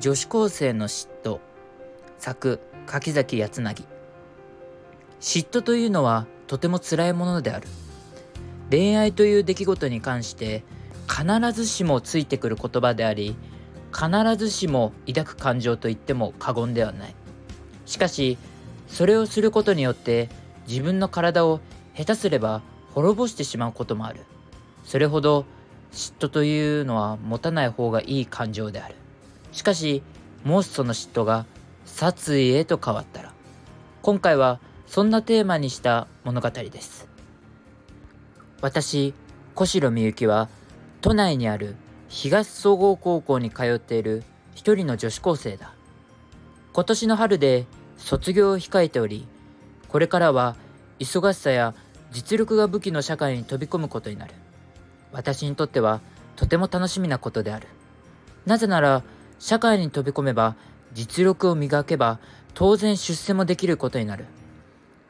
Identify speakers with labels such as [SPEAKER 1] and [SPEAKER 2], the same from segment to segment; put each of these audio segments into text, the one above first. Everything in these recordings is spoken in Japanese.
[SPEAKER 1] 女子高生の嫉妬。作柿崎康成嫉妬というのはとても辛いものである。恋愛という出来事に関して必ずしもついてくる言葉であり必ずしも抱く感情と言っても過言ではない。しかしそれをすることによって自分の体を下手すれば滅ぼしてしまうこともある。それほど嫉妬というのは持たない方がいい感情である。しかしもしその嫉妬が殺意へと変わったら今回はそんなテーマにした物語です。私小城みゆきは都内にある東総合高校に通っている一人の女子高生だ。今年の春で卒業を控えておりこれからは忙しさや実力が武器の社会に飛び込むことになる。私にとってはとても楽しみなことである。なぜなら社会に飛び込めば実力を磨けば当然出世もできることになる。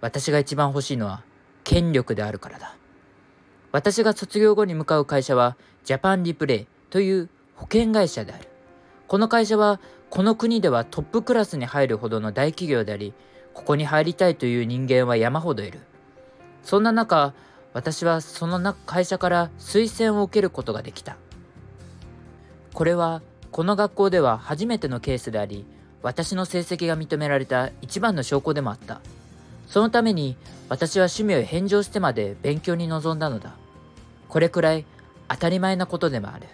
[SPEAKER 1] 私が一番欲しいのは権力であるからだ。私が卒業後に向かう会社はジャパンリプレイという保険会社である。この会社はこの国ではトップクラスに入るほどの大企業でありここに入りたいという人間は山ほどいる。そんな中私はその会社から推薦を受けることができた。これはこの学校では初めてのケースであり私の成績が認められた一番の証拠でもあった。そのために私は趣味を返上してまで勉強に臨んだのだ。これくらい当たり前なことでもある。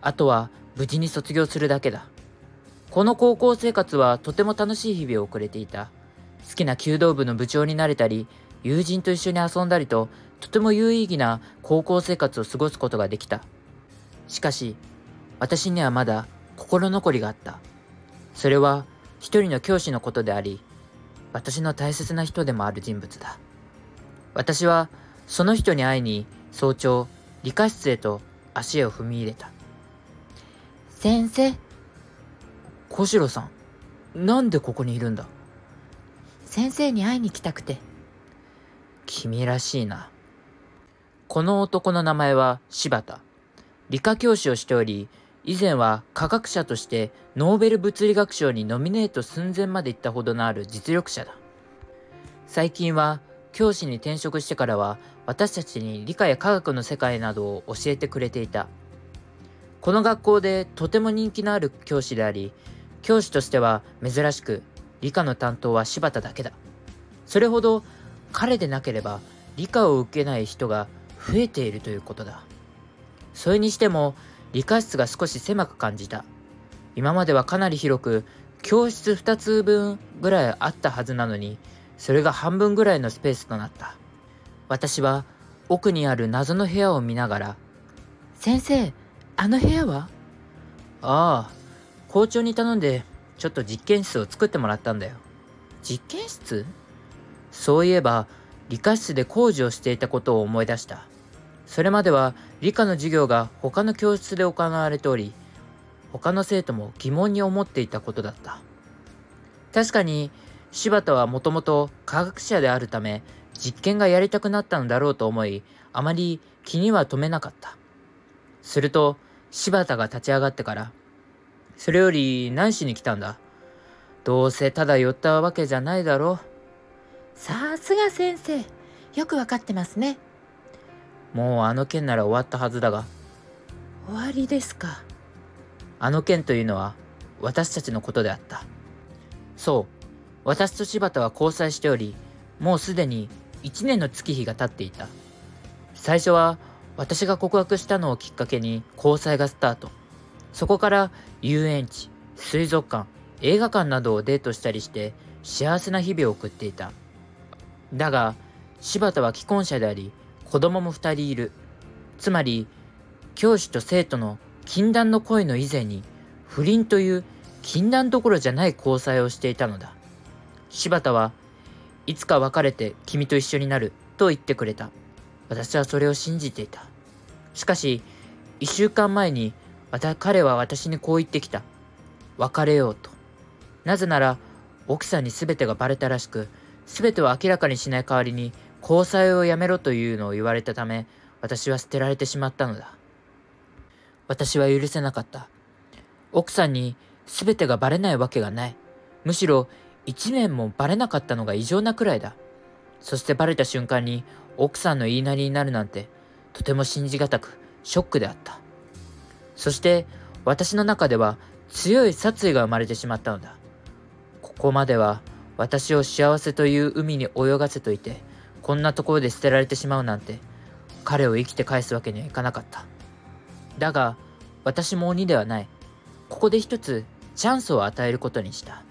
[SPEAKER 1] あとは無事に卒業するだけだ。この高校生活はとても楽しい日々を送れていた。好きな弓道部の部長になれたり友人と一緒に遊んだりととても有意義な高校生活を過ごすことができた。しかし私にはまだ心残りがあった。それは一人の教師のことであり、私の大切な人でもある人物だ。私はその人に会いに早朝理科室へと足を踏み入れた。先生。小城さん、なんでここにいるんだ？
[SPEAKER 2] 先生に会いに来たくて。
[SPEAKER 1] 君らしいな。この男の名前は柴田。理科教師をしており、以前は科学者としてノーベル物理学賞にノミネート寸前まで行ったほどのある実力者だ。最近は教師に転職してからは私たちに理科や科学の世界などを教えてくれていた。この学校でとても人気のある教師であり、教師としては珍しく理科の担当は柴田だけだ。それほど彼でなければ理科を受けない人が増えているということだ。それにしても理科室が少し狭く感じた。今まではかなり広く、教室2つ分ぐらいあったはずなのに、それが半分ぐらいのスペースとなった。私は奥にある謎の部屋を見ながら、
[SPEAKER 2] 先生、あの部屋は？
[SPEAKER 1] ああ、校長に頼んで、ちょっと実験室を作ってもらったんだよ。
[SPEAKER 2] 実験室？
[SPEAKER 1] そういえば、理科室で工事をしていたことを思い出した。それまでは理科の授業が他の教室で行われており、他の生徒も疑問に思っていたことだった。確かに柴田はもともと科学者であるため実験がやりたくなったのだろうと思い、あまり気には留めなかった。すると柴田が立ち上がってから、それより何しに来たんだ？どうせただ寄ったわけじゃないだろう。
[SPEAKER 2] さすが先生。よくわかってますね。
[SPEAKER 1] もうあの件なら終わったはずだが。
[SPEAKER 2] 終わりですか。
[SPEAKER 1] あの件というのは私たちのことであった。そう、私と柴田は交際しており、もうすでに1年の月日が経っていた。最初は私が告白したのをきっかけに交際がスタート。そこから遊園地、水族館、映画館などをデートしたりして幸せな日々を送っていた。だが、柴田は既婚者であり、子供も2人いる。つまり、教師と生徒の禁断の恋の以前に、不倫という禁断どころじゃない交際をしていたのだ。柴田はいつか別れて君と一緒になると言ってくれた。私はそれを信じていた。しかし、一週間前にまた彼は私にこう言ってきた。別れようと。なぜなら、奥さんに全てがバレたらしく、全てを明らかにしない代わりに交際をやめろというのを言われたため、私は捨てられてしまったのだ。私は許せなかった。奥さんに全てがバレないわけがない。むしろ一面もバレなかったのが異常なくらいだ。そしてバレた瞬間に奥さんの言いなりになるなんてとても信じがたくショックであった。そして私の中では強い殺意が生まれてしまったのだ。ここまでは私を幸せという海に泳がせといてこんなところで捨てられてしまうなんて彼を生きて返すわけにはいかなかった。だが私も鬼ではない。ここで一つチャンスを与えることにした。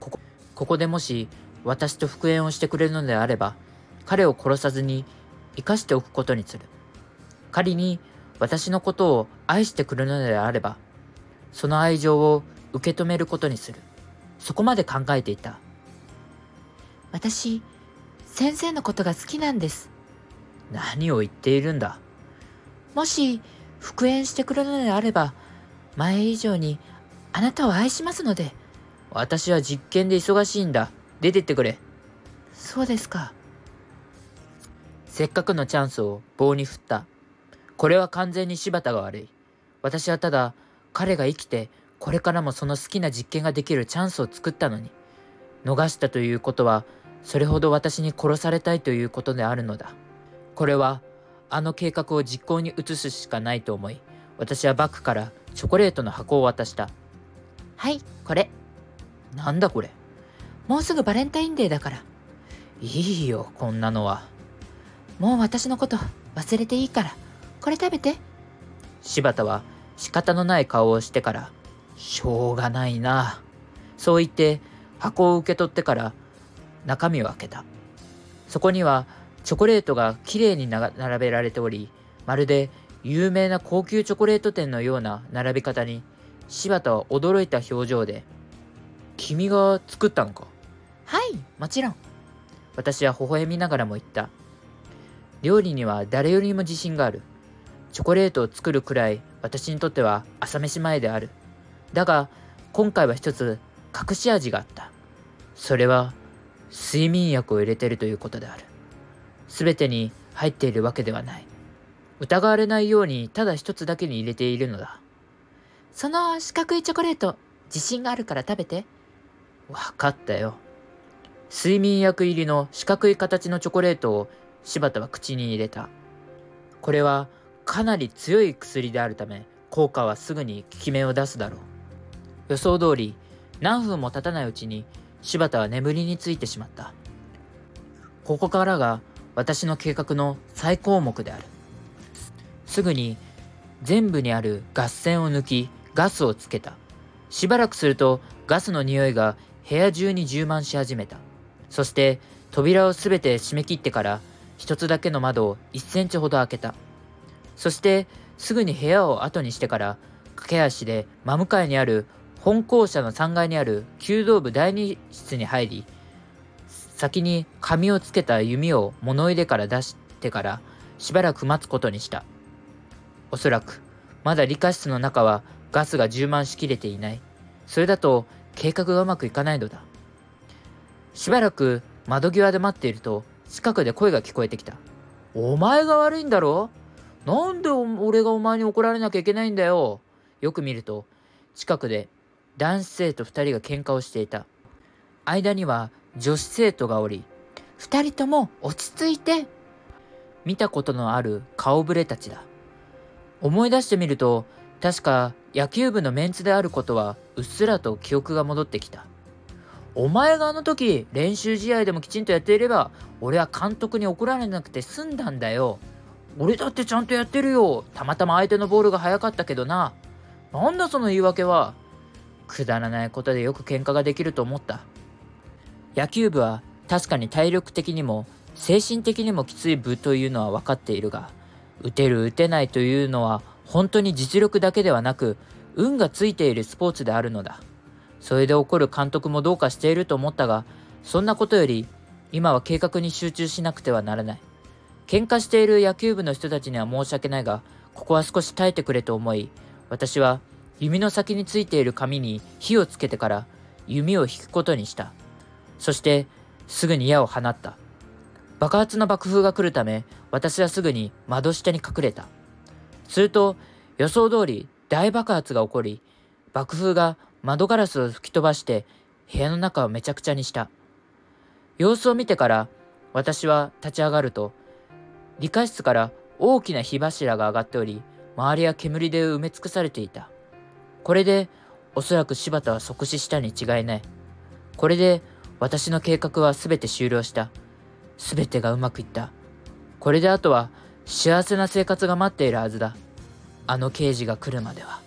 [SPEAKER 1] ここここでもし私と復縁をしてくれるのであれば彼を殺さずに生かしておくことにする。仮に私のことを愛してくれるのであれば、その愛情を受け止めることにする。そこまで考えていた。
[SPEAKER 2] 私、先生のことが好きなんです。
[SPEAKER 1] 何を言っているんだ。
[SPEAKER 2] もし、復縁してくれるのであれば、前以上にあなたを愛しますので。
[SPEAKER 1] 私は実験で忙しいんだ。出てってくれ。
[SPEAKER 2] そうですか。
[SPEAKER 1] せっかくのチャンスを棒に振った。これは完全に柴田が悪い。私はただ、彼が生きて、これからもその好きな実験ができるチャンスを作ったのに、逃したということは、それほど私に殺されたいということであるのだ。これは、あの計画を実行に移すしかないと思い、私はバッグからチョコレートの箱を渡した。
[SPEAKER 2] はい、これ。
[SPEAKER 1] なんだこれ。
[SPEAKER 2] もうすぐバレンタインデーだから。
[SPEAKER 1] いいよ、こんなのは。
[SPEAKER 2] もう私のこと忘れていいから、これ食べて。
[SPEAKER 1] 柴田は仕方のない顔をしてから、しょうがないな。そう言って箱を受け取ってから中身を開けた。そこにはチョコレートがきれいに並べられており、まるで有名な高級チョコレート店のような並び方に、柴田は驚いた表情で、君が作ったのか？
[SPEAKER 2] はい、もちろん。
[SPEAKER 1] 私は微笑みながらも言った。料理には誰よりも自信がある。チョコレートを作るくらい私にとっては朝飯前である。だが、今回は一つ隠し味があった。それは睡眠薬を入れているということである。すべてに入っているわけではない。疑われないようにただ一つだけに入れているのだ。
[SPEAKER 2] その四角いチョコレート、自信があるから食べて。
[SPEAKER 1] わかったよ。睡眠薬入りの四角い形のチョコレートを柴田は口に入れた。これはかなり強い薬であるため、効果はすぐに効き目を出すだろう。予想通り、何分も経たないうちに柴田は眠りについてしまった。ここからが私の計画の最項目である。すぐに全部にあるガス栓を抜き、ガスをつけた。しばらくするとガスの匂いが部屋中に充満し始めた。そして扉をすべて閉め切ってから一つだけの窓を1センチほど開けた。そしてすぐに部屋を後にしてから駆け足で真向かいにある本校舎の3階にある弓道部第2室に入り先に紙をつけた弓を物入れから出してからしばらく待つことにしたおそらくまだ理科室の中はガスが充満しきれていないそれだと計画がうまくいかないのだしばらく窓際で待っていると近くで声が聞こえてきた。お前が悪いんだろ？なんで俺がお前に怒られなきゃいけないんだよ？よく見ると、近くで男子生徒2人が喧嘩をしていた。間には女子生徒がおり、
[SPEAKER 2] 2人とも落ち着いて。
[SPEAKER 1] 見たことのある顔ぶれたちだ。思い出してみると、確か野球部のメンツであることはうっすらと記憶が戻ってきた。お前があの時練習試合でもきちんとやっていれば俺は監督に怒られなくて済んだんだよ。俺だってちゃんとやってるよ。たまたま相手のボールが速かったけどな。なんだその言い訳は。くだらないことでよく喧嘩ができると思った。野球部は確かに体力的にも精神的にもきつい部というのは分かっているが、打てる打てないというのは本当に実力だけではなく運がついているスポーツであるのだ。それで怒る監督もどうかしていると思ったが、そんなことより、今は計画に集中しなくてはならない。喧嘩している野球部の人たちには申し訳ないが、ここは少し耐えてくれと思い、私は弓の先についている紙に火をつけてから弓を引くことにした。そして、すぐに矢を放った。爆発の爆風が来るため、私はすぐに窓下に隠れた。すると、予想通り大爆発が起こり、爆風が窓ガラスを吹き飛ばして部屋の中をめちゃくちゃにした。様子を見てから私は立ち上がると理科室から大きな火柱が上がっており周りは煙で埋め尽くされていた。これでおそらく柴田は即死したに違いない。これで私の計画は全て終了した。全てがうまくいった。これであとは幸せな生活が待っているはずだ。あの刑事が来るまでは。